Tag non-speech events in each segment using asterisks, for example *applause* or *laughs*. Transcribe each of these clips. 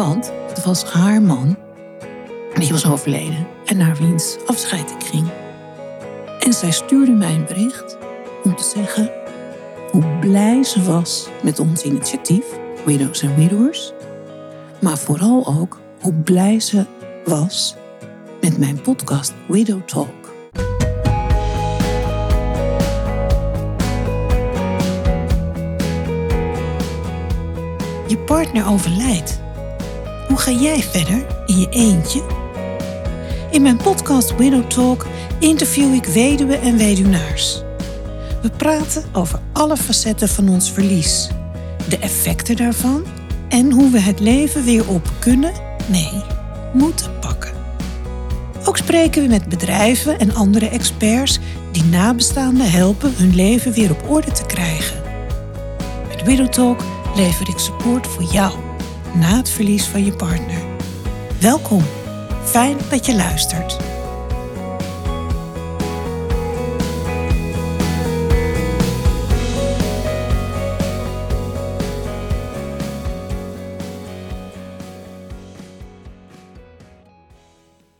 Want het was haar man, die was overleden en naar wiens afscheid ik ging. En zij stuurde mij een bericht om te zeggen hoe blij ze was met ons initiatief, Widows and Widowers. Maar vooral ook hoe blij ze was met mijn podcast Widow Talk. Je partner overlijdt. Ga jij verder in je eentje? In mijn podcast Widow Talk interview ik weduwen en weduwnaars. We praten over alle facetten van ons verlies, de effecten daarvan en hoe we het leven weer op kunnen, nee, moeten pakken. Ook spreken we met bedrijven en andere experts die nabestaanden helpen hun leven weer op orde te krijgen. Met Widow Talk lever ik support voor jou na het verlies van je partner. Welkom, fijn dat je luistert.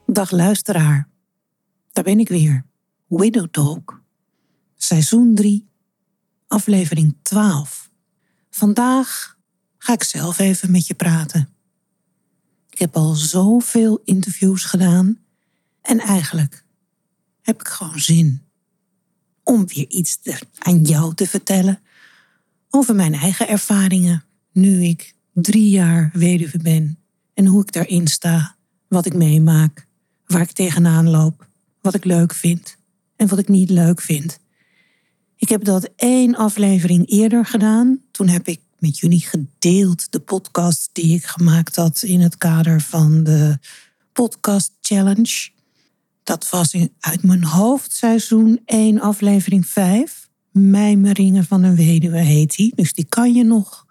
Dag luisteraar, daar ben ik weer. Widow Talk, seizoen 3, aflevering 12. Vandaag ga ik zelf even met je praten. Ik heb al zoveel interviews gedaan en eigenlijk heb ik gewoon zin om weer iets aan jou te vertellen over mijn eigen ervaringen nu ik drie jaar weduwe ben en hoe ik daarin sta, wat ik meemaak waar ik tegenaan loop, wat ik leuk vind en wat ik niet leuk vind. Ik heb dat één aflevering eerder gedaan. Toen heb ik met jullie gedeeld de podcast die ik gemaakt had in het kader van de Podcast Challenge. Dat was in, uit mijn hoofd seizoen 1, aflevering 5. Mijmeringen van een weduwe heet die. Dus die kan je nog,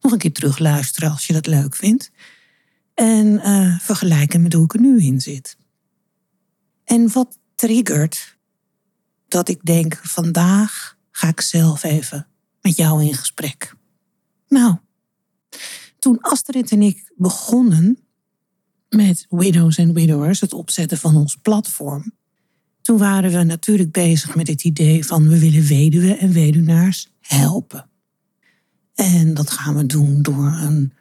nog een keer terugluisteren als je dat leuk vindt. En uh, vergelijken met hoe ik er nu in zit. En wat triggert dat ik denk, vandaag ga ik zelf even met jou in gesprek. Nou, toen Astrid en ik begonnen met Widows and Widowers, het opzetten van ons platform, toen waren we natuurlijk bezig met het idee van we willen weduwen en weduwnaars helpen. En dat gaan we doen door een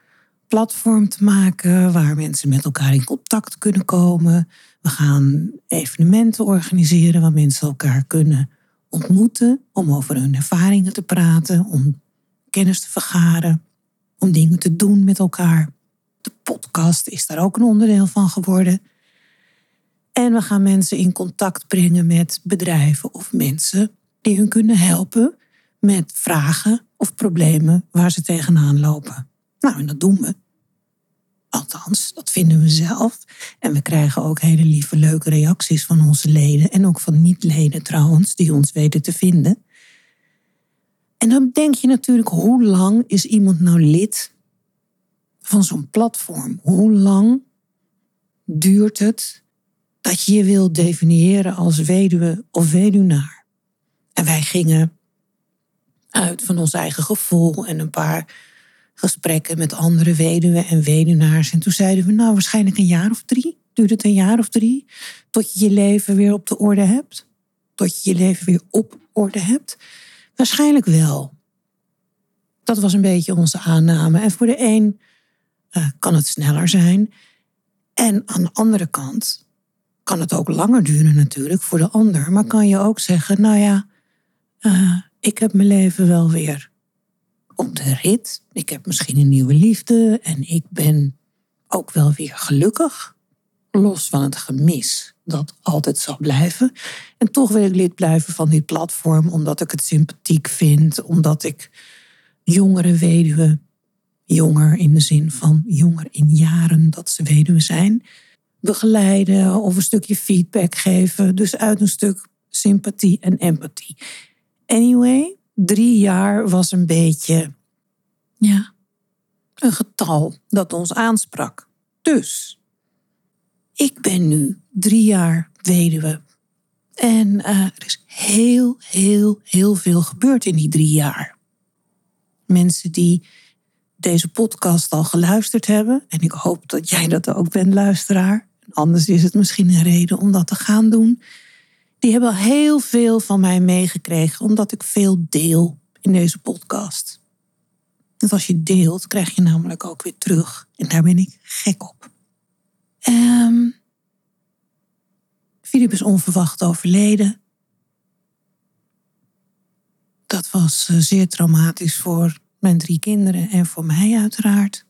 platform te maken waar mensen met elkaar in contact kunnen komen. We gaan evenementen organiseren waar mensen elkaar kunnen ontmoeten om over hun ervaringen te praten, om kennis te vergaren, om dingen te doen met elkaar. De podcast is daar ook een onderdeel van geworden. En we gaan mensen in contact brengen met bedrijven of mensen die hun kunnen helpen met vragen of problemen waar ze tegenaan lopen. Nou, en dat doen we. Althans, dat vinden we zelf. En we krijgen ook hele lieve, leuke reacties van onze leden. En ook van niet-leden trouwens, die ons weten te vinden. En dan denk je natuurlijk, hoe lang is iemand nou lid van zo'n platform? Hoe lang duurt het dat je je wilt definiëren als weduwe of weduwnaar? En wij gingen uit van ons eigen gevoel en een paar gesprekken met andere weduwen en weduwnaars. En toen zeiden we, nou, waarschijnlijk een jaar of drie. Duurt het een jaar of drie tot je je leven weer op de orde hebt? Tot je je leven weer op orde hebt? Waarschijnlijk wel. Dat was een beetje onze aanname. En voor de een uh, kan het sneller zijn. En aan de andere kant kan het ook langer duren natuurlijk voor de ander. Maar kan je ook zeggen, nou ja, uh, ik heb mijn leven wel weer op de rit. Ik heb misschien een nieuwe liefde en ik ben ook wel weer gelukkig. Los van het gemis dat altijd zal blijven. En toch wil ik lid blijven van dit platform omdat ik het sympathiek vind, omdat ik jongere weduwen, jonger in de zin van jonger in jaren dat ze weduwe zijn, begeleiden of een stukje feedback geven. Dus uit een stuk sympathie en empathie. Anyway, drie jaar was een beetje, ja, een getal dat ons aansprak. Dus, ik ben nu drie jaar weduwe. En uh, er is heel, heel, heel veel gebeurd in die drie jaar. Mensen die deze podcast al geluisterd hebben. En ik hoop dat jij dat ook bent, luisteraar. Anders is het misschien een reden om dat te gaan doen. Die hebben al heel veel van mij meegekregen, omdat ik veel deel in deze podcast. Want als je deelt, krijg je namelijk ook weer terug. En daar ben ik gek op. Um, Filip is onverwacht overleden. Dat was eh, zeer traumatisch voor mijn drie kinderen en voor mij uiteraard.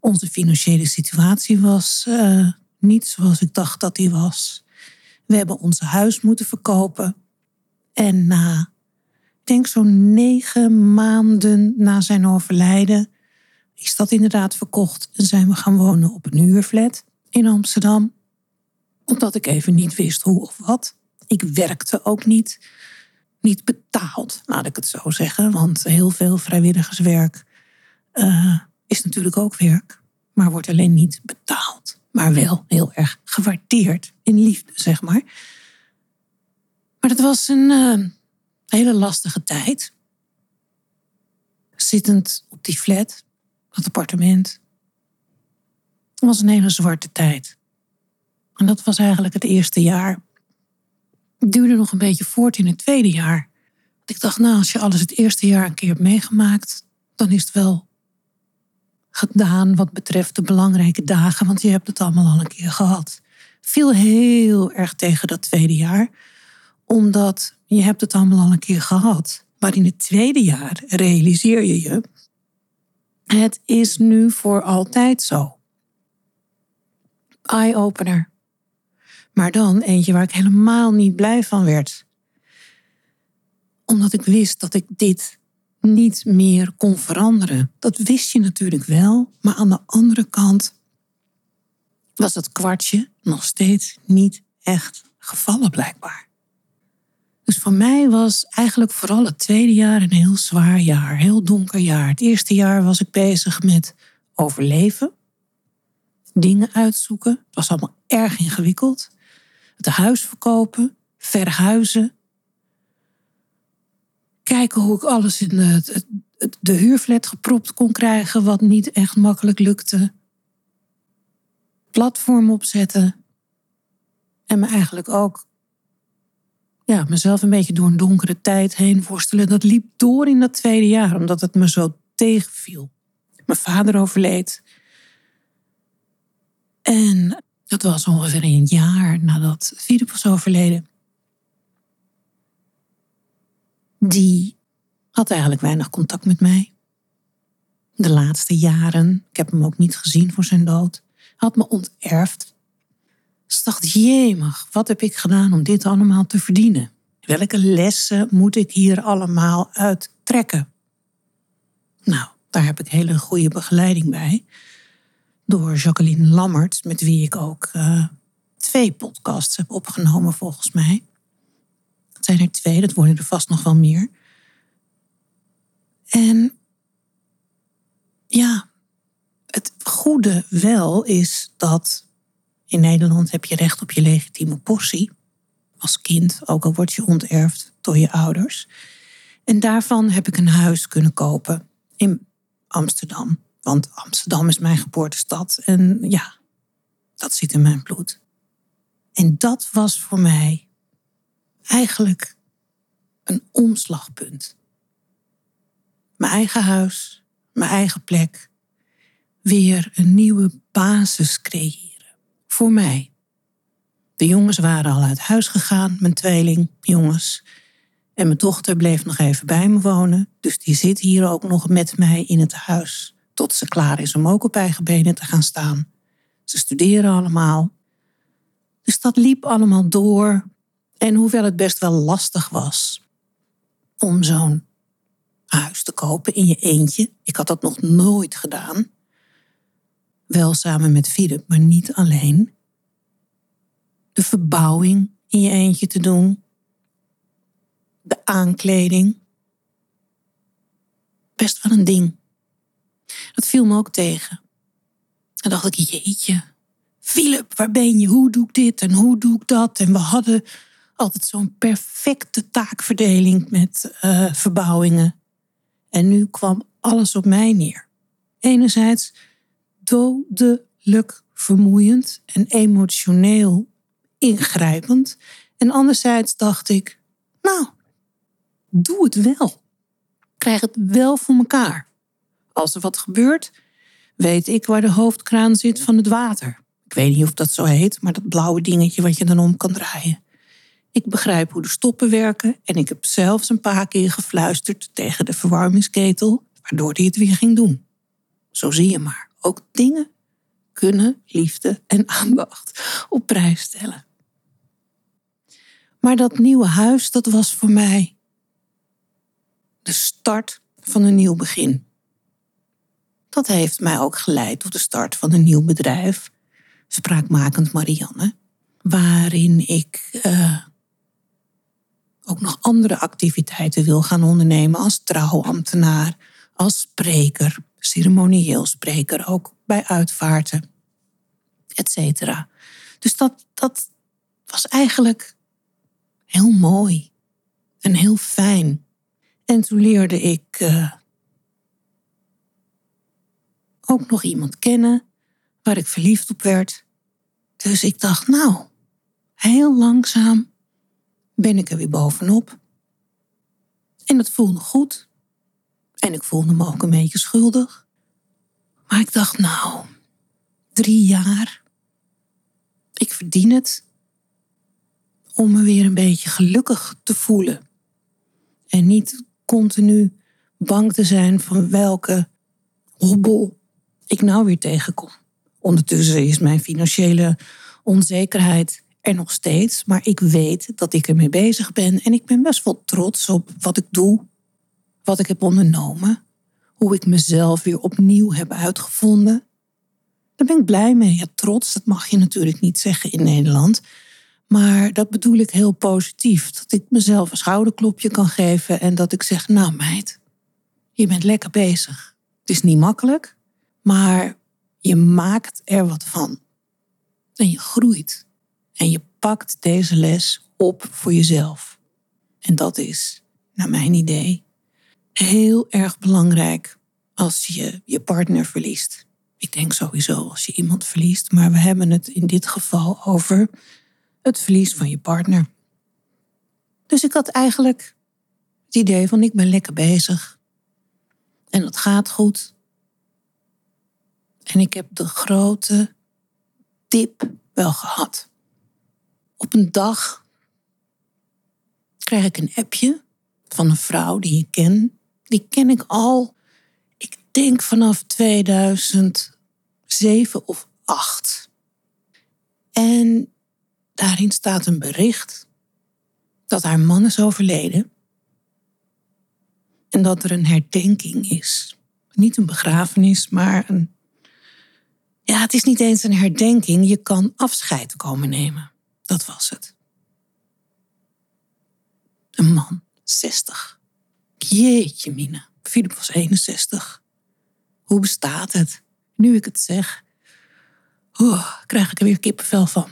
Onze financiële situatie was uh, niet zoals ik dacht dat die was. We hebben ons huis moeten verkopen. En na, ik denk zo'n negen maanden na zijn overlijden, is dat inderdaad verkocht en zijn we gaan wonen op een huurflat in Amsterdam. Omdat ik even niet wist hoe of wat. Ik werkte ook niet niet betaald, laat ik het zo zeggen. Want heel veel vrijwilligerswerk uh, is natuurlijk ook werk, maar wordt alleen niet betaald. Maar wel heel erg gewaardeerd in liefde, zeg maar. Maar het was een uh, hele lastige tijd. Zittend op die flat, dat appartement. Het was een hele zwarte tijd. En dat was eigenlijk het eerste jaar het duurde nog een beetje voort in het tweede jaar. Ik dacht, nou, als je alles het eerste jaar een keer hebt meegemaakt, dan is het wel gedaan wat betreft de belangrijke dagen, want je hebt het allemaal al een keer gehad. Viel heel erg tegen dat tweede jaar, omdat je hebt het allemaal al een keer gehad. Maar in het tweede jaar realiseer je je, het is nu voor altijd zo. Eye-opener. Maar dan eentje waar ik helemaal niet blij van werd. Omdat ik wist dat ik dit niet meer kon veranderen. Dat wist je natuurlijk wel, maar aan de andere kant was dat kwartje nog steeds niet echt gevallen blijkbaar. Dus voor mij was eigenlijk vooral het tweede jaar een heel zwaar jaar, heel donker jaar. Het eerste jaar was ik bezig met overleven, dingen uitzoeken. Het was allemaal erg ingewikkeld het huis verkopen, verhuizen. Kijken hoe ik alles in de, de huurflat gepropt kon krijgen, wat niet echt makkelijk lukte. Platform opzetten. En me eigenlijk ook ja, mezelf een beetje door een donkere tijd heen worstelen. Dat liep door in dat tweede jaar, omdat het me zo tegenviel. Mijn vader overleed. En dat was ongeveer een jaar nadat Philip was overleden. Die had eigenlijk weinig contact met mij. De laatste jaren, ik heb hem ook niet gezien voor zijn dood, had me onterfd. Dus dacht, jemig, wat heb ik gedaan om dit allemaal te verdienen? Welke lessen moet ik hier allemaal uit trekken? Nou, daar heb ik hele goede begeleiding bij door Jacqueline Lammert, met wie ik ook uh, twee podcasts heb opgenomen volgens mij. Het zijn er twee, dat worden er vast nog wel meer. En ja, het goede wel is dat in Nederland heb je recht op je legitieme portie. Als kind, ook al word je onterfd door je ouders. En daarvan heb ik een huis kunnen kopen in Amsterdam. Want Amsterdam is mijn geboortestad en ja, dat zit in mijn bloed. En dat was voor mij eigenlijk een omslagpunt. Mijn eigen huis, mijn eigen plek, weer een nieuwe basis creëren. Voor mij. De jongens waren al uit huis gegaan, mijn tweeling, jongens. En mijn dochter bleef nog even bij me wonen, dus die zit hier ook nog met mij in het huis tot ze klaar is om ook op eigen benen te gaan staan. Ze studeren allemaal. Dus dat liep allemaal door. En hoewel het best wel lastig was om zo'n huis te kopen in je eentje, ik had dat nog nooit gedaan. Wel samen met Philip, maar niet alleen. De verbouwing in je eentje te doen. De aankleding. Best wel een ding. Dat viel me ook tegen. En dacht ik, jeetje, Philip, waar ben je? Hoe doe ik dit en hoe doe ik dat? En we hadden altijd zo'n perfecte taakverdeling met uh, verbouwingen. En nu kwam alles op mij neer. enerzijds dodelijk vermoeiend en emotioneel ingrijpend. En anderzijds dacht ik, nou, doe het wel. Krijg het wel voor elkaar. Als er wat gebeurt, weet ik waar de hoofdkraan zit van het water. Ik weet niet of dat zo heet, maar dat blauwe dingetje wat je dan om kan draaien. Ik begrijp hoe de stoppen werken en ik heb zelfs een paar keer gefluisterd tegen de verwarmingsketel, waardoor hij het weer ging doen. Zo zie je maar, ook dingen kunnen liefde en aandacht op prijs stellen. Maar dat nieuwe huis, dat was voor mij de start van een nieuw begin. Dat heeft mij ook geleid tot de start van een nieuw bedrijf, Spraakmakend Marianne, waarin ik uh, ook nog andere activiteiten wil gaan ondernemen als trouwambtenaar, als spreker, ceremonieel spreker, ook bij uitvaarten, etc. Dus dat, dat was eigenlijk heel mooi en heel fijn. En toen leerde ik uh, ook nog iemand kennen waar ik verliefd op werd. Dus ik dacht, nou, heel langzaam ben ik er weer bovenop. En dat voelde goed. En ik voelde me ook een beetje schuldig. Maar ik dacht, nou, drie jaar. Ik verdien het om me weer een beetje gelukkig te voelen. En niet continu bang te zijn van welke hobbel ik nou weer tegenkom. Ondertussen is mijn financiële onzekerheid er nog steeds, maar ik weet dat ik ermee bezig ben en ik ben best wel trots op wat ik doe, wat ik heb ondernomen, hoe ik mezelf weer opnieuw heb uitgevonden. Daar ben ik blij mee. Ja, trots, dat mag je natuurlijk niet zeggen in Nederland. Maar dat bedoel ik heel positief. Dat ik mezelf een schouderklopje kan geven en dat ik zeg: Nou, meid, je bent lekker bezig. Het is niet makkelijk, maar je maakt er wat van. En je groeit. En je pakt deze les op voor jezelf. En dat is, naar mijn idee, heel erg belangrijk als je je partner verliest. Ik denk sowieso als je iemand verliest, maar we hebben het in dit geval over het verlies van je partner. Dus ik had eigenlijk het idee van ik ben lekker bezig. En het gaat goed. En ik heb de grote tip wel gehad. Op een dag krijg ik een appje van een vrouw die ik ken. Die ken ik al, ik denk vanaf 2007 of 8. En daarin staat een bericht dat haar man is overleden. En dat er een herdenking is. Niet een begrafenis, maar een. Ja, het is niet eens een herdenking. Je kan afscheid komen nemen. Dat was het. Een man, 60. Jeetje, Mina. Philip was 61. Hoe bestaat het? Nu ik het zeg, oh, krijg ik er weer kippenvel van.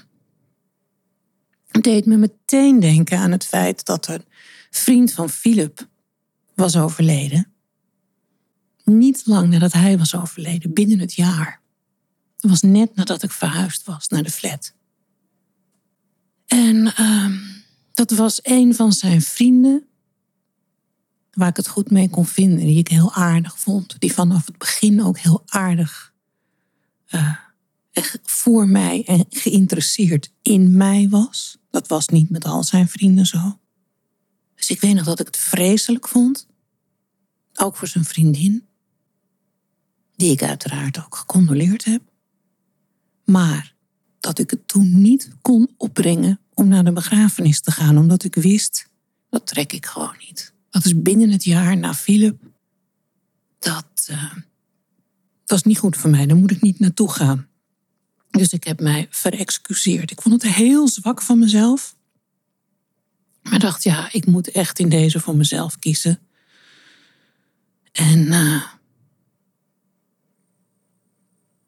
Het deed me meteen denken aan het feit dat een vriend van Philip was overleden. Niet lang nadat hij was overleden, binnen het jaar. Dat was net nadat ik verhuisd was naar de flat. En uh, dat was een van zijn vrienden, waar ik het goed mee kon vinden, die ik heel aardig vond, die vanaf het begin ook heel aardig uh, voor mij en geïnteresseerd in mij was. Dat was niet met al zijn vrienden zo. Dus ik weet nog dat ik het vreselijk vond. Ook voor zijn vriendin. Die ik uiteraard ook gecondoleerd heb. Maar dat ik het toen niet kon opbrengen om naar de begrafenis te gaan, omdat ik wist, dat trek ik gewoon niet. Dat is binnen het jaar na Philip. Dat, uh, dat is niet goed voor mij, daar moet ik niet naartoe gaan. Dus ik heb mij verexcuseerd. Ik vond het heel zwak van mezelf. Maar dacht, ja, ik moet echt in deze voor mezelf kiezen. En uh,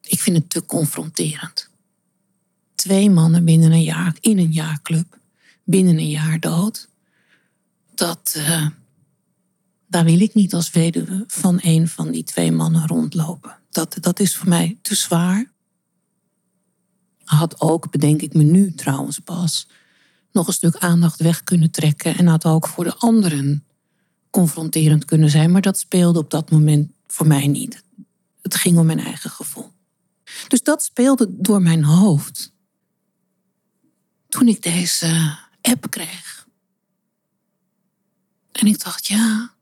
ik vind het te confronterend twee mannen binnen een jaar, in een jaarclub, binnen een jaar dood. Dat, uh, daar wil ik niet als weduwe van een van die twee mannen rondlopen. dat, dat is voor mij te zwaar. Had ook, bedenk ik me nu trouwens pas, nog een stuk aandacht weg kunnen trekken. En had ook voor de anderen confronterend kunnen zijn. Maar dat speelde op dat moment voor mij niet. Het ging om mijn eigen gevoel. Dus dat speelde door mijn hoofd. Toen ik deze app kreeg. En ik dacht, ja,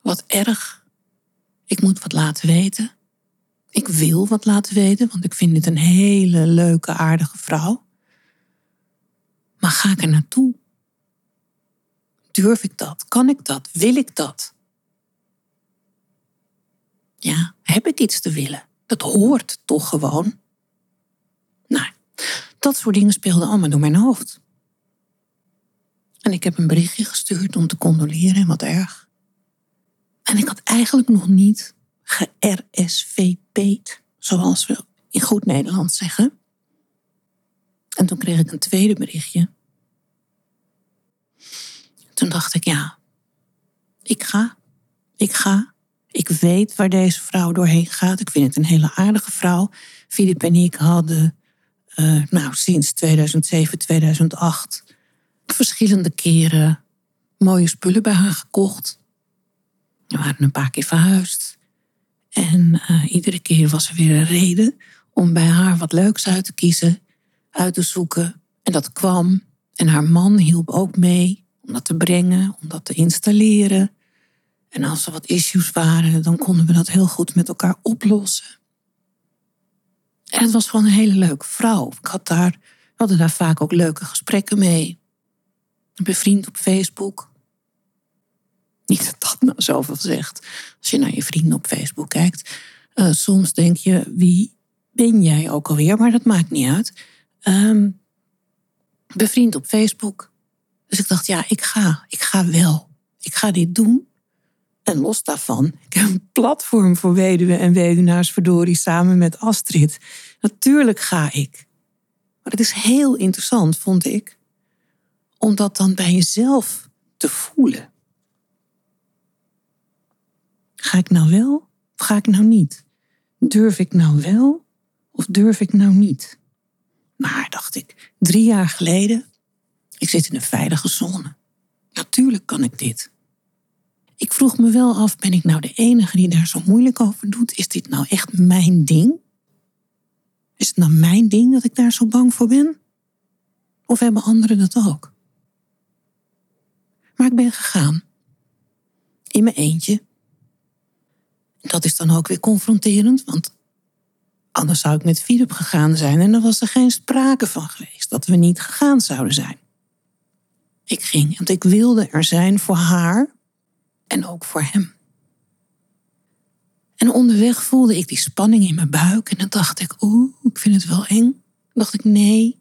wat erg. Ik moet wat laten weten. Ik wil wat laten weten, want ik vind dit een hele leuke, aardige vrouw. Maar ga ik er naartoe? Durf ik dat? Kan ik dat? Wil ik dat? Ja, heb ik iets te willen? Dat hoort toch gewoon? Nou, dat soort dingen speelden allemaal door mijn hoofd. En ik heb een berichtje gestuurd om te condoleren en wat erg. En ik had eigenlijk nog niet ge-RSVP'd, zoals we in goed Nederlands zeggen. En toen kreeg ik een tweede berichtje. Toen dacht ik, ja, ik ga. Ik ga. Ik weet waar deze vrouw doorheen gaat. Ik vind het een hele aardige vrouw. Filip en ik hadden uh, nou, sinds 2007, 2008 verschillende keren mooie spullen bij haar gekocht. We waren een paar keer verhuisd. En uh, iedere keer was er weer een reden om bij haar wat leuks uit te kiezen, uit te zoeken. En dat kwam. En haar man hielp ook mee om dat te brengen, om dat te installeren. En als er wat issues waren, dan konden we dat heel goed met elkaar oplossen. En het was gewoon een hele leuke vrouw. Ik had daar, we hadden daar vaak ook leuke gesprekken mee. Bevriend op Facebook. Niet dat dat nou zoveel zegt. Als je naar je vrienden op Facebook kijkt. Uh, soms denk je, wie ben jij ook alweer? Maar dat maakt niet uit. Um, bevriend op Facebook. Dus ik dacht, ja, ik ga. Ik ga wel. Ik ga dit doen. En los daarvan, ik heb een platform voor weduwen en weduwnaars verdorie samen met Astrid. Natuurlijk ga ik. Maar het is heel interessant, vond ik, om dat dan bij jezelf te voelen. Ga ik nou wel of ga ik nou niet? Durf ik nou wel of durf ik nou niet? Maar, dacht ik, drie jaar geleden, ik zit in een veilige zone. Natuurlijk kan ik dit. Ik vroeg me wel af, ben ik nou de enige die daar zo moeilijk over doet? Is dit nou echt mijn ding? Is het nou mijn ding dat ik daar zo bang voor ben? Of hebben anderen dat ook? Maar ik ben gegaan. In mijn eentje. Dat is dan ook weer confronterend, want anders zou ik met Philip gegaan zijn en dan was er geen sprake van geweest dat we niet gegaan zouden zijn. Ik ging, want ik wilde er zijn voor haar en ook voor hem. En onderweg voelde ik die spanning in mijn buik en dan dacht ik, oeh, ik vind het wel eng. Dan dacht ik, nee,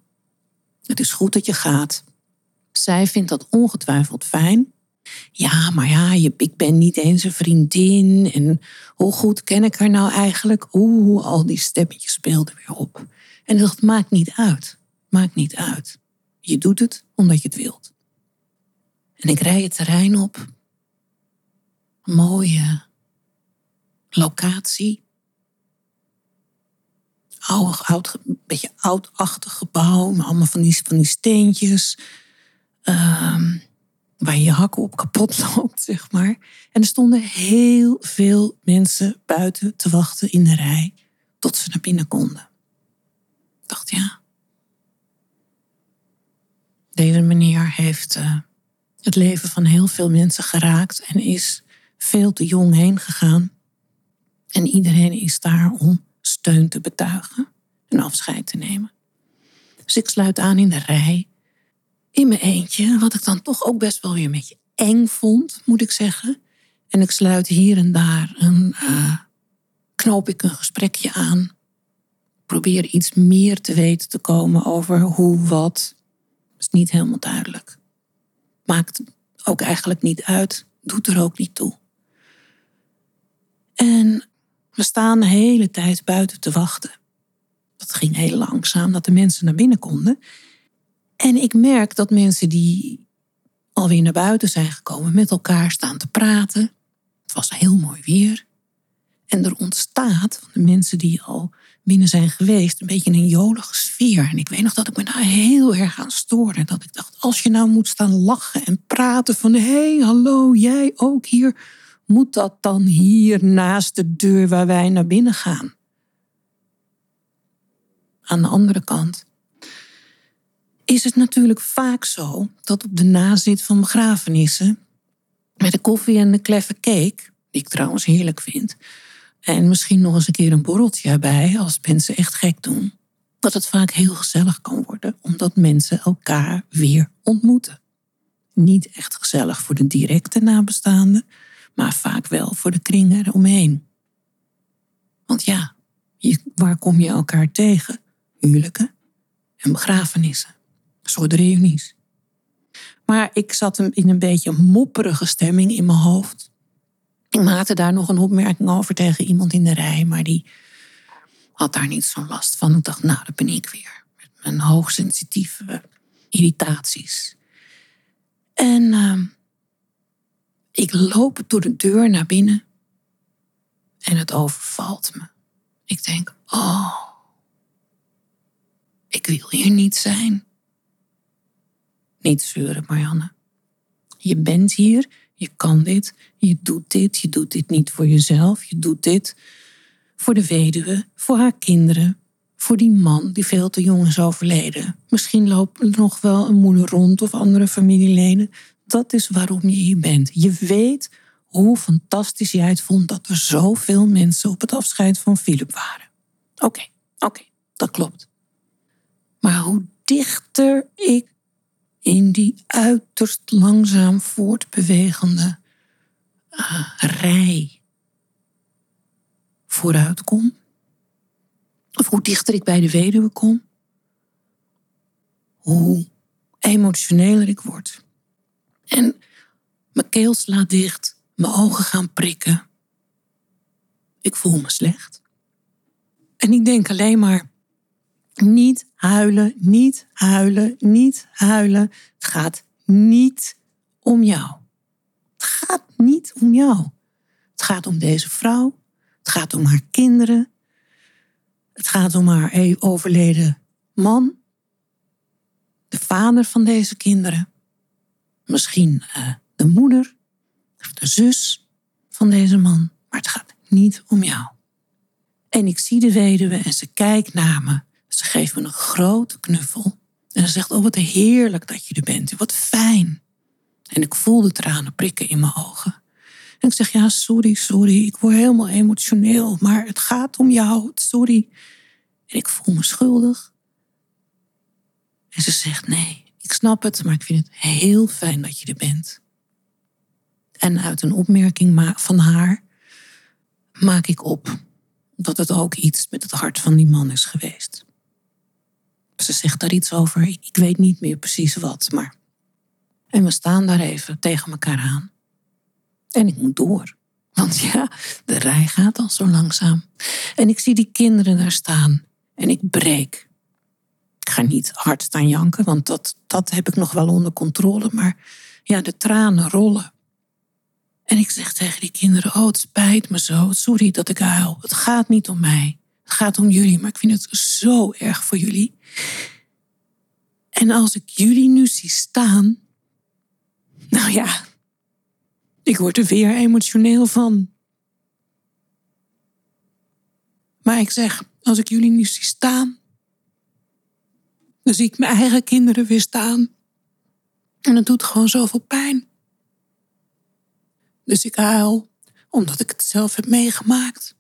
het is goed dat je gaat. Zij vindt dat ongetwijfeld fijn. Ja, maar ja, ik ben niet eens een vriendin. En hoe goed ken ik haar nou eigenlijk? Oeh, al die stemmetjes speelden weer op. En dat maakt niet uit. Maakt niet uit. Je doet het omdat je het wilt. En ik rij het terrein op mooie locatie. Oud, oud, een beetje oudachtig gebouw, allemaal van die, van die steentjes. Um, waar je hakken op kapot *laughs* loopt, zeg maar. En er stonden heel veel mensen buiten te wachten in de rij tot ze naar binnen konden. Ik dacht, ja. Deze meneer heeft uh, het leven van heel veel mensen geraakt en is veel te jong heen gegaan. En iedereen is daar om steun te betuigen en afscheid te nemen. Dus ik sluit aan in de rij, in mijn eentje, wat ik dan toch ook best wel weer een beetje eng vond, moet ik zeggen. En ik sluit hier en daar een, uh, knoop ik een gesprekje aan. Probeer iets meer te weten te komen over hoe, wat. Is niet helemaal duidelijk. Maakt ook eigenlijk niet uit, doet er ook niet toe. En we staan de hele tijd buiten te wachten. Dat ging heel langzaam, dat de mensen naar binnen konden. En ik merk dat mensen die alweer naar buiten zijn gekomen met elkaar staan te praten. Het was heel mooi weer. En er ontstaat, van de mensen die al binnen zijn geweest, een beetje een jolige sfeer. En ik weet nog dat ik me daar heel erg aan stoorde. Dat ik dacht, als je nou moet staan lachen en praten van... hé, hey, hallo, jij ook hier. Moet dat dan hier naast de deur waar wij naar binnen gaan? Aan de andere kant is het natuurlijk vaak zo dat op de nazit van begrafenissen... met de koffie en de kleffe cake, die ik trouwens heerlijk vind en misschien nog eens een keer een borreltje erbij als mensen echt gek doen. Dat het vaak heel gezellig kan worden, omdat mensen elkaar weer ontmoeten. Niet echt gezellig voor de directe nabestaanden, maar vaak wel voor de kring eromheen. Want ja, waar kom je elkaar tegen? Huwelijken en begrafenissen, soort reunies. Maar ik zat in een beetje mopperige stemming in mijn hoofd. Ik maakte daar nog een opmerking over tegen iemand in de rij, maar die had daar niet zo'n last van. Ik dacht, nou, dat ben ik weer. Met mijn hoogsensitieve irritaties. En uh, ik loop door de deur naar binnen en het overvalt me. Ik denk, oh, ik wil hier niet zijn. Niet zeuren, Marianne. Je bent hier je kan dit, je doet dit, je doet dit niet voor jezelf, je doet dit voor de weduwe, voor haar kinderen, voor die man die veel te jong is overleden. Misschien loopt er nog wel een moeder rond of andere familieleden. Dat is waarom je hier bent. Je weet hoe fantastisch jij het vond dat er zoveel mensen op het afscheid van Philip waren. Oké, oké, dat klopt. Maar hoe dichter ik in die uiterst langzaam voortbewegende uh, rij vooruit kom. Of hoe dichter ik bij de weduwe kom, hoe emotioneler ik word. En mijn keel slaat dicht, mijn ogen gaan prikken. Ik voel me slecht. En ik denk alleen maar, niet huilen, niet huilen, niet huilen. Het gaat niet om jou. Het gaat niet om jou. Het gaat om deze vrouw. Het gaat om haar kinderen. Het gaat om haar e- overleden man. De vader van deze kinderen. Misschien uh, de moeder of de zus van deze man. Maar het gaat niet om jou. En ik zie de weduwe en ze kijkt naar me ze geeft me een grote knuffel. En ze zegt, oh wat heerlijk dat je er bent. Wat fijn. En ik voel de tranen prikken in mijn ogen. En ik zeg, ja, sorry, sorry. Ik word helemaal emotioneel. Maar het gaat om jou. Sorry. En ik voel me schuldig. En ze zegt, nee, ik snap het. Maar ik vind het heel fijn dat je er bent. En uit een opmerking van haar maak ik op dat het ook iets met het hart van die man is geweest. Ze zegt daar iets over. Ik weet niet meer precies wat, maar. En we staan daar even tegen elkaar aan. En ik moet door. Want ja, de rij gaat al zo langzaam. En ik zie die kinderen daar staan. En ik breek. Ik ga niet hard staan janken, want dat, dat heb ik nog wel onder controle. Maar ja, de tranen rollen. En ik zeg tegen die kinderen: Oh, het spijt me zo. Sorry dat ik huil. Het gaat niet om mij. Het gaat om jullie, maar ik vind het zo erg voor jullie. En als ik jullie nu zie staan, nou ja, ik word er weer emotioneel van. Maar ik zeg, als ik jullie nu zie staan, dan zie ik mijn eigen kinderen weer staan. En het doet gewoon zoveel pijn. Dus ik huil, omdat ik het zelf heb meegemaakt.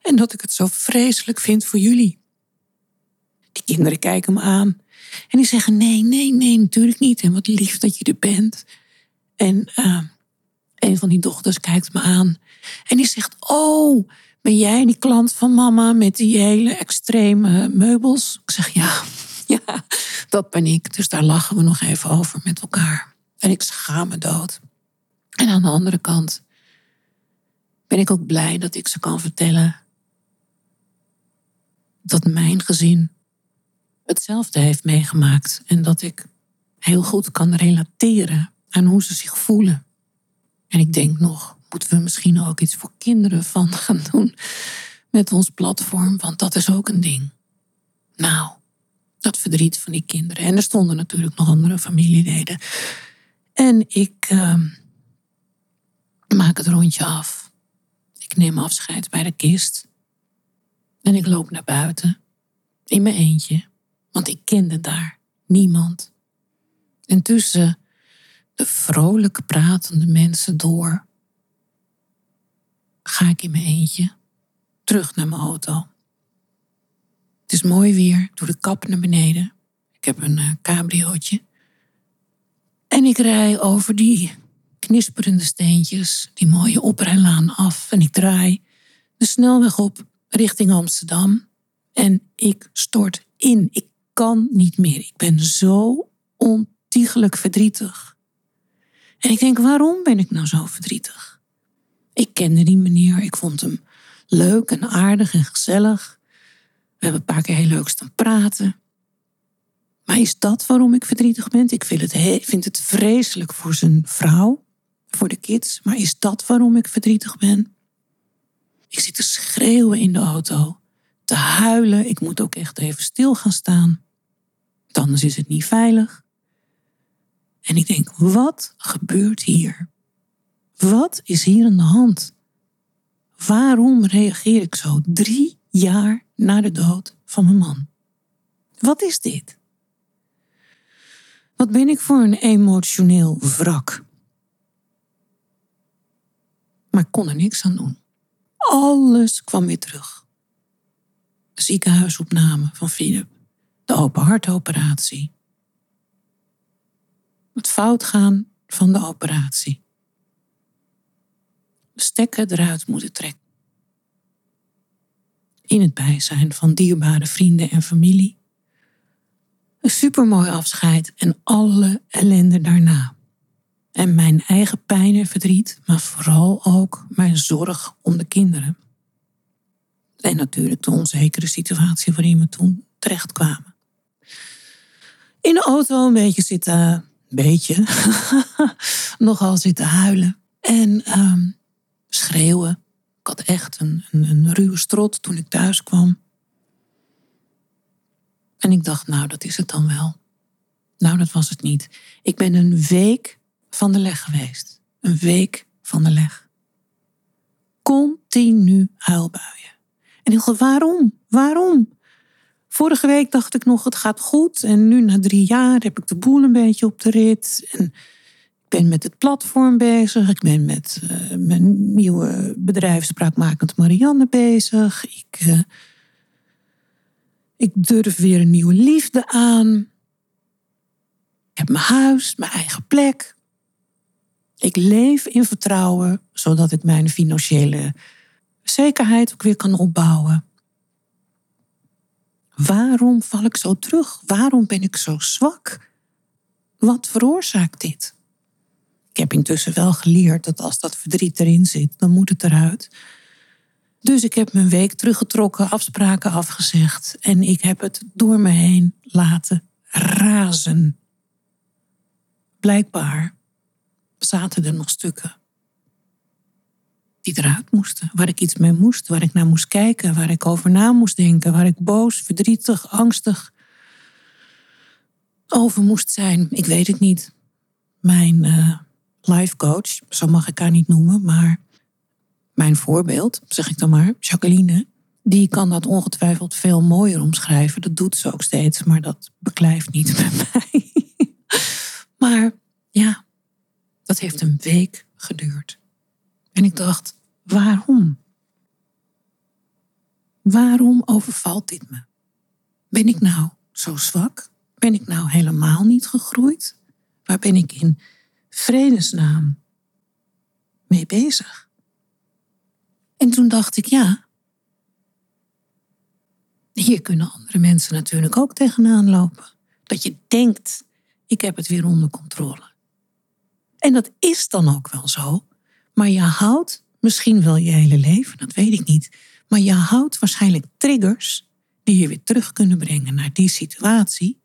En dat ik het zo vreselijk vind voor jullie. Die kinderen kijken me aan. En die zeggen: Nee, nee, nee, natuurlijk niet. En wat lief dat je er bent. En uh, een van die dochters kijkt me aan. En die zegt: Oh, ben jij die klant van mama met die hele extreme meubels? Ik zeg: Ja, *laughs* ja, dat ben ik. Dus daar lachen we nog even over met elkaar. En ik schaam me dood. En aan de andere kant ben ik ook blij dat ik ze kan vertellen dat mijn gezin hetzelfde heeft meegemaakt en dat ik heel goed kan relateren aan hoe ze zich voelen. En ik denk nog, moeten we misschien ook iets voor kinderen van *laughs* gaan doen met ons platform, want dat is ook een ding. Nou, dat verdriet van die kinderen. En er stonden natuurlijk nog andere familieleden. En ik uh, maak het rondje af. Ik neem afscheid bij de kist. En ik loop naar buiten. In mijn eentje. Want ik kende daar niemand. En tussen de vrolijk pratende mensen door ga ik in mijn eentje terug naar mijn auto. Het is mooi weer, doe de kap naar beneden. Ik heb een uh, cabriootje. En ik rij over die knisperende steentjes, die mooie oprijlaan af. En ik draai de snelweg op richting Amsterdam. En ik stort in. Ik kan niet meer. Ik ben zo ontiegelijk verdrietig. En ik denk, waarom ben ik nou zo verdrietig? Ik kende die meneer, ik vond hem leuk en aardig en gezellig. We hebben een paar keer heel leuk staan praten. Maar is dat waarom ik verdrietig ben? Ik vind het, vind het vreselijk voor zijn vrouw, voor de kids. Maar is dat waarom ik verdrietig ben? Ik zit te schreeuwen in de auto, te huilen. Ik moet ook echt even stil gaan staan. Anders is het niet veilig. En ik denk, wat gebeurt hier? Wat is hier aan de hand? Waarom reageer ik zo drie jaar na de dood van mijn man? Wat is dit? Wat ben ik voor een emotioneel wrak? Maar ik kon er niks aan doen. Alles kwam weer terug. De ziekenhuisopname van Philip, de open hartoperatie, het foutgaan van de operatie, stekker eruit moeten trekken. In het bijzijn van dierbare vrienden en familie. Een supermooi afscheid en alle ellende daarna. En mijn eigen pijn en verdriet, maar vooral ook mijn zorg om de kinderen. En natuurlijk de onzekere situatie waarin we toen terecht kwamen. In de auto een beetje zitten, beetje, *laughs* nogal zitten huilen. En um, schreeuwen. Ik had echt een, een, een ruwe strot toen ik thuis kwam. En ik dacht, nou, dat is het dan wel. Nou, dat was het niet. Ik ben een week van de leg geweest. Een week van de leg. Continu huilbuien. En ik dacht, waarom? Waarom? Vorige week dacht ik nog, het gaat goed. En nu na drie jaar heb ik de boel een beetje op de rit. En ben met het platform bezig. Ik ben met uh, mijn nieuwe bedrijf Spraakmakend Marianne bezig. Ik, uh, ik durf weer een nieuwe liefde aan. Ik heb mijn huis, mijn eigen plek. Ik leef in vertrouwen, zodat ik mijn financiële zekerheid ook weer kan opbouwen. Waarom val ik zo terug? Waarom ben ik zo zwak? Wat veroorzaakt dit? Ik heb intussen wel geleerd dat als dat verdriet erin zit, dan moet het eruit. Dus ik heb mijn week teruggetrokken, afspraken afgezegd en ik heb het door me heen laten razen. Blijkbaar zaten er nog stukken die eruit moesten, waar ik iets mee moest, waar ik naar moest kijken, waar ik over na moest denken, waar ik boos, verdrietig, angstig over moest zijn. Ik weet het niet. Mijn uh, life coach, zo mag ik haar niet noemen, maar mijn voorbeeld, zeg ik dan maar, Jacqueline, die kan dat ongetwijfeld veel mooier omschrijven. Dat doet ze ook steeds, maar dat beklijft niet *laughs* bij mij. maar ja, dat heeft een week geduurd. En ik dacht, waarom? Waarom overvalt dit me? Ben ik nou zo zwak? Ben ik nou helemaal niet gegroeid? Waar ben ik in vredesnaam mee bezig? En toen dacht ik, ja, hier kunnen andere mensen natuurlijk ook tegenaan lopen. Dat je denkt, ik heb het weer onder controle. En dat is dan ook wel zo, maar je houdt misschien wel je hele leven, dat weet ik niet, maar je houdt waarschijnlijk triggers die je weer terug kunnen brengen naar die situatie.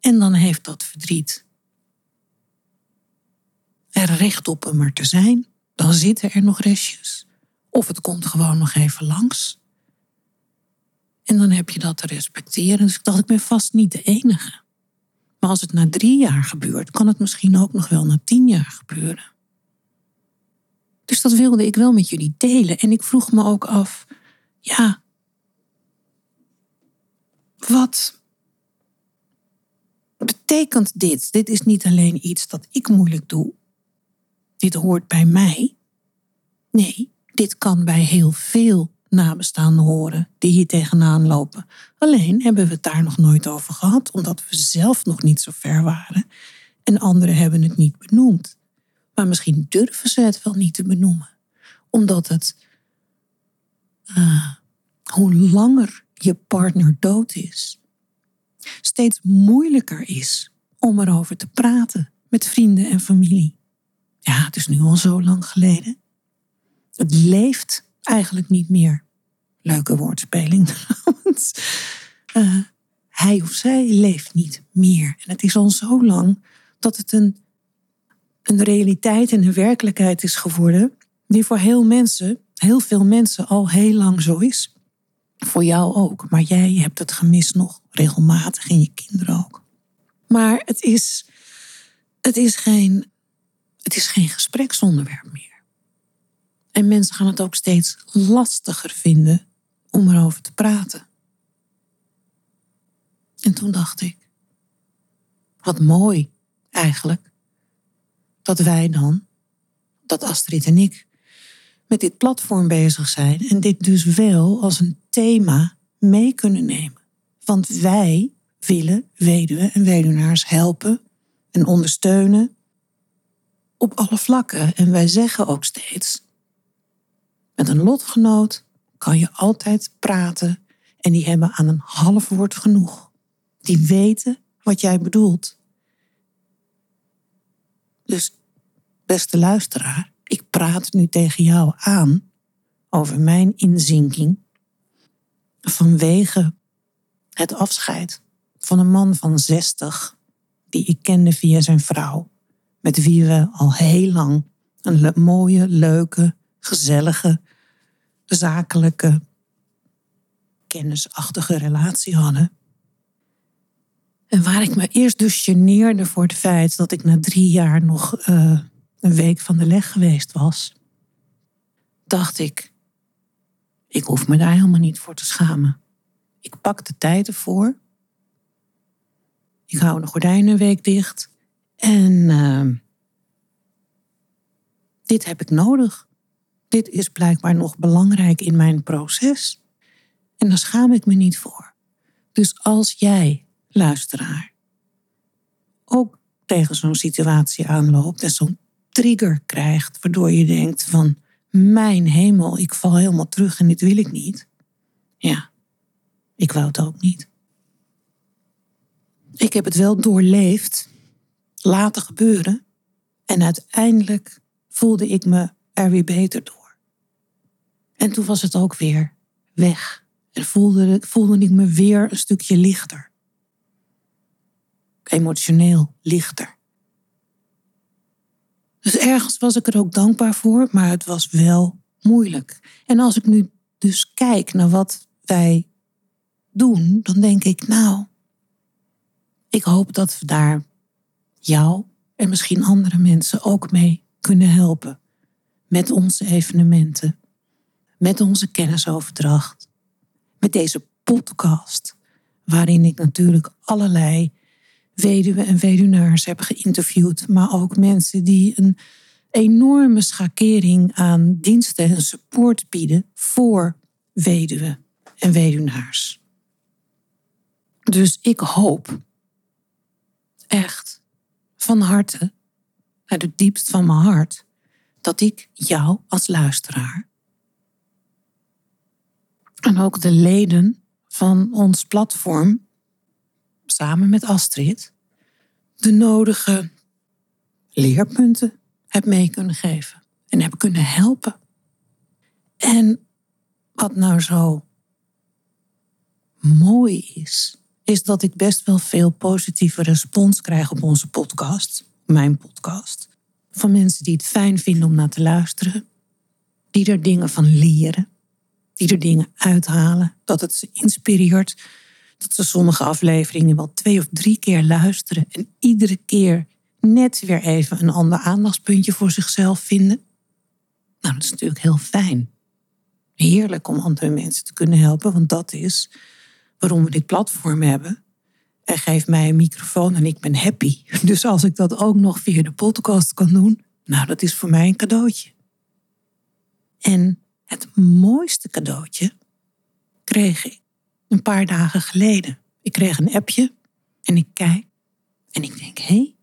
En dan heeft dat verdriet er recht op om er te zijn. dan zitten er nog restjes. Of het komt gewoon nog even langs. En dan heb je dat te respecteren. Dus ik dacht, ik ben vast niet de enige. Maar als het na drie jaar gebeurt, kan het misschien ook nog wel na tien jaar gebeuren. Dus dat wilde ik wel met jullie delen. En ik vroeg me ook af, ja, wat betekent dit? Dit is niet alleen iets dat ik moeilijk doe. Dit hoort bij mij. Nee, dit kan bij heel veel nabestaanden horen die hier tegenaan lopen. Alleen hebben we het daar nog nooit over gehad, omdat we zelf nog niet zo ver waren en anderen hebben het niet benoemd. Maar misschien durven ze het wel niet te benoemen, omdat het, uh, hoe langer je partner dood is, steeds moeilijker is om erover te praten met vrienden en familie. Ja, het is nu al zo lang geleden. Het leeft eigenlijk niet meer. Leuke woordspeling *laughs* trouwens. Uh, hij of zij leeft niet meer. En het is al zo lang dat het een, een realiteit en een werkelijkheid is geworden, die voor heel mensen, heel veel mensen al heel lang zo is. Voor jou ook, maar jij hebt het gemist nog regelmatig en je kinderen ook. Maar het is, het is, geen, het is geen gespreksonderwerp meer. En mensen gaan het ook steeds lastiger vinden om erover te praten. En toen dacht ik, wat mooi eigenlijk, dat wij dan, dat Astrid en ik, met dit platform bezig zijn en dit dus wel als een thema mee kunnen nemen. Want wij willen weduwen en weduwnaars helpen en ondersteunen op alle vlakken. En wij zeggen ook steeds, met een lotgenoot kan je altijd praten en die hebben aan een half woord genoeg. Die weten wat jij bedoelt. Dus, beste luisteraar, ik praat nu tegen jou aan over mijn inzinking vanwege het afscheid van een man van 60 die ik kende via zijn vrouw, met wie we al heel lang een mooie, leuke, gezellige, zakelijke, kennisachtige relatie hadden. En waar ik me eerst dus geneerde voor het feit dat ik na drie jaar nog uh, een week van de leg geweest was, dacht ik, ik hoef me daar helemaal niet voor te schamen. Ik pak de tijd ervoor. Ik hou de gordijnen een week dicht. En uh, dit heb ik nodig. Dit is blijkbaar nog belangrijk in mijn proces. En daar schaam ik me niet voor. Dus als jij, luisteraar, ook tegen zo'n situatie aanloopt en zo'n trigger krijgt, waardoor je denkt van mijn hemel, ik val helemaal terug en dit wil ik niet. Ja, ik wou het ook niet. Ik heb het wel doorleefd, laten gebeuren en uiteindelijk voelde ik me er weer beter door. En toen was het ook weer weg en voelde, ik me weer een stukje lichter. Emotioneel lichter. Dus ergens was ik er ook dankbaar voor, maar het was wel moeilijk. En als ik nu dus kijk naar wat wij doen, dan denk ik, nou, ik hoop dat we daar jou en misschien andere mensen ook mee kunnen helpen. Met onze evenementen, met onze kennisoverdracht, met deze podcast, waarin ik natuurlijk allerlei weduwen en weduwnaars heb geïnterviewd, maar ook mensen die een enorme schakering aan diensten en support bieden voor weduwen en weduwnaars. Dus ik hoop echt van harte, uit het diepst van mijn hart, dat ik jou als luisteraar en ook de leden van ons platform samen met Astrid de nodige leerpunten heb mee kunnen geven en heb kunnen helpen. En wat nou zo mooi is, is dat ik best wel veel positieve respons krijg op onze podcast, mijn podcast, van mensen die het fijn vinden om naar te luisteren, die er dingen van leren, die er dingen uithalen, dat het ze inspireert, dat ze sommige afleveringen wel twee of drie keer luisteren en iedere keer net weer even een ander aandachtspuntje voor zichzelf vinden. Nou, dat is natuurlijk heel fijn. Heerlijk om andere mensen te kunnen helpen, want dat is waarom we dit platform hebben. En geef mij een microfoon en ik ben happy. *laughs* Dus als ik dat ook nog via de podcast kan doen, nou, dat is voor mij een cadeautje. En het mooiste cadeautje kreeg ik een paar dagen geleden. Ik kreeg een appje en ik kijk en ik denk, hé, hey,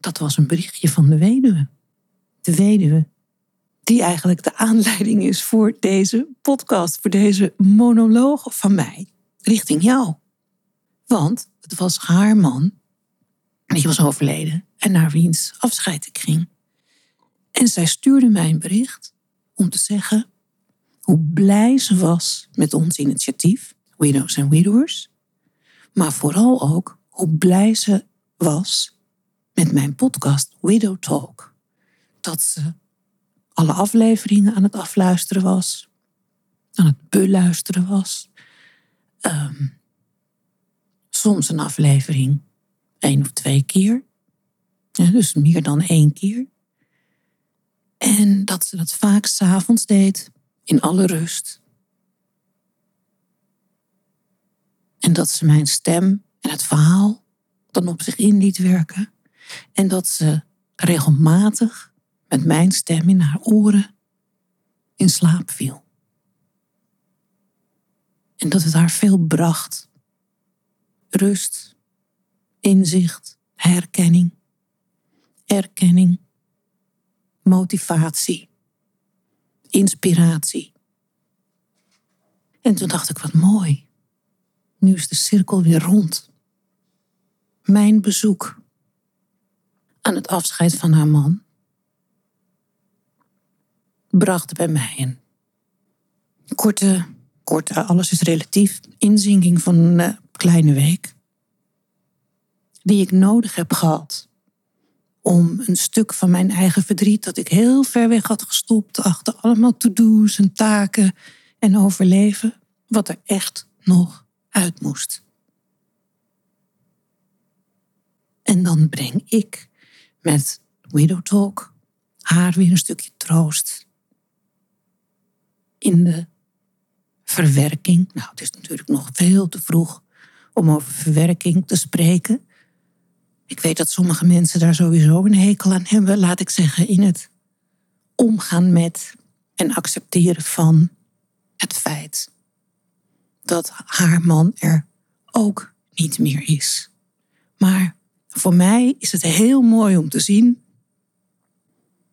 dat was een berichtje van de weduwe. De weduwe die eigenlijk de aanleiding is voor deze podcast, voor deze monoloog van mij richting jou. Want het was haar man, die was overleden en naar wiens afscheid ik ging. En zij stuurde mij een bericht om te zeggen hoe blij ze was met ons initiatief, Widows and Widowers, maar vooral ook hoe blij ze was met mijn podcast Widow Talk. Dat ze alle afleveringen aan het afluisteren was, aan het beluisteren was. Ehm, soms een aflevering één of twee keer. Ja, dus meer dan één keer. En dat ze dat vaak s'avonds deed, in alle rust. En dat ze mijn stem en het verhaal dan op zich in liet werken. En dat ze regelmatig met mijn stem in haar oren in slaap viel. En dat het haar veel bracht. Rust, inzicht, herkenning, erkenning, motivatie, inspiratie. En toen dacht ik, wat mooi. Nu is de cirkel weer rond. Mijn bezoek aan het afscheid van haar man bracht bij mij een korte, korte, alles is relatief, inzinking van een eh, kleine week. Die ik nodig heb gehad om een stuk van mijn eigen verdriet dat ik heel ver weg had gestopt achter allemaal to-do's en taken en overleven, wat er echt nog uit moest. En dan breng ik met Widow Talk haar weer een stukje troost in de verwerking. Nou, het is natuurlijk nog veel te vroeg om over verwerking te spreken. Ik weet dat sommige mensen daar sowieso een hekel aan hebben, laat ik zeggen, in het omgaan met en accepteren van het feit dat haar man er ook niet meer is. Maar voor mij is het heel mooi om te zien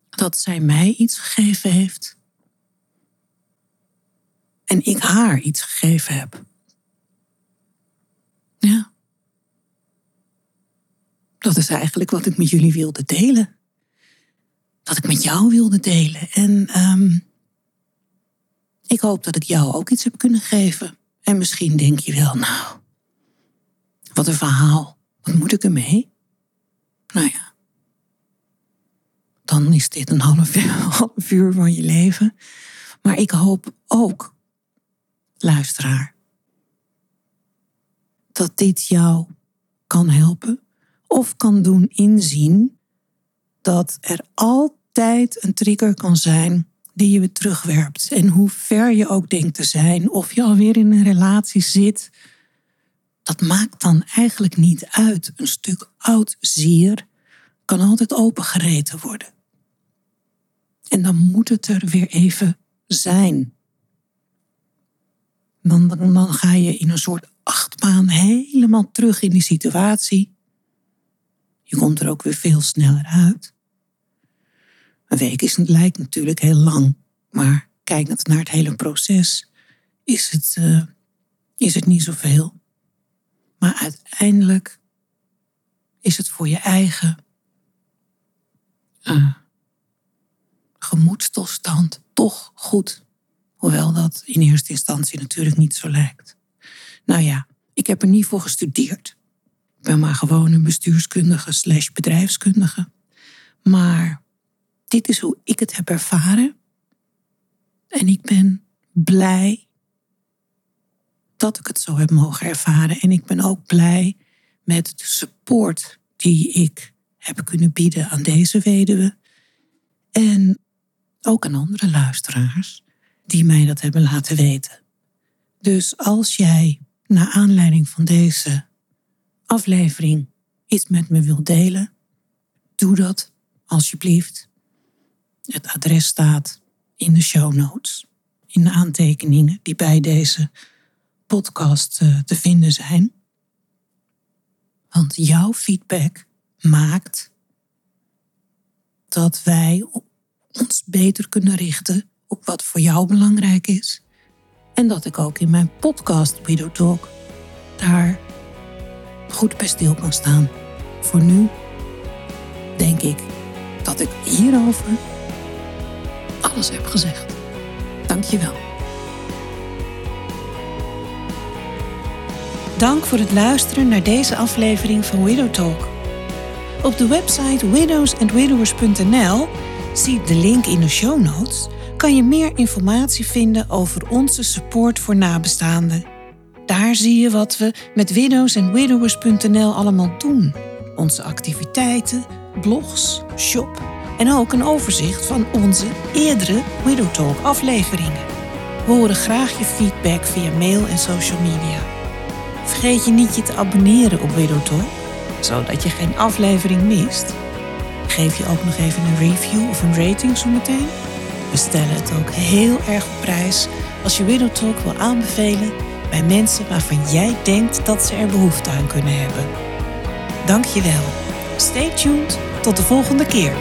dat zij mij iets gegeven heeft en ik haar iets gegeven heb. Ja. Dat is eigenlijk wat ik met jullie wilde delen. Wat ik met jou wilde delen. En um, ik hoop dat ik jou ook iets heb kunnen geven. En misschien denk je wel, nou, wat een verhaal. Wat moet ik ermee? Nou ja, dan is dit een half *laughs* half uur van je leven. Maar ik hoop ook luisteraar. Dat dit jou kan helpen of kan doen inzien dat er altijd een trigger kan zijn die je weer terugwerpt. En hoe ver je ook denkt te zijn, of je alweer in een relatie zit, dat maakt dan eigenlijk niet uit. Een stuk oud zier kan altijd opengereten worden. En dan moet het er weer even zijn. Dan, dan ga je in een soort achtbaan helemaal terug in die situatie. Je komt er ook weer veel sneller uit. Een week is, lijkt natuurlijk heel lang, maar kijkend naar het hele proces is het, uh, is het niet zoveel. Maar uiteindelijk is het voor je eigen uh, gemoedstoestand toch goed. Hoewel dat in eerste instantie natuurlijk niet zo lijkt. Nou ja, ik heb er niet voor gestudeerd. Ik ben maar gewoon een bestuurskundige slash bedrijfskundige. Maar dit is hoe ik het heb ervaren. En ik ben blij dat ik het zo heb mogen ervaren. En ik ben ook blij met de support die ik heb kunnen bieden aan deze weduwe. En ook aan andere luisteraars die mij dat hebben laten weten. Dus als jij naar aanleiding van deze aflevering iets met me wilt delen, doe dat alsjeblieft. Het adres staat in de show notes, in de aantekeningen die bij deze podcast eh, te vinden zijn. Want jouw feedback maakt dat wij ons beter kunnen richten wat voor jou belangrijk is. En dat ik ook in mijn podcast Widow Talk daar goed bij stil kan staan. Voor nu denk ik dat ik hierover alles heb gezegd. Dank je wel. Dank voor het luisteren naar deze aflevering van Widow Talk. Op de website widowsandwidowers.nl, zie de link in de show notes, kan je meer informatie vinden over onze support voor nabestaanden. Daar zie je wat we met widowsandwidowers.nl allemaal doen. Onze activiteiten, blogs, shop en ook een overzicht van onze eerdere Widow Talk afleveringen. We horen graag je feedback via mail en social media. Vergeet je niet je te abonneren op Widow Talk, zodat je geen aflevering mist. Geef je ook nog even een review of een rating zometeen. We stellen het ook heel erg op prijs als je Widow Talk wil aanbevelen bij mensen waarvan jij denkt dat ze er behoefte aan kunnen hebben. Dank je wel. Stay tuned. Tot de volgende keer.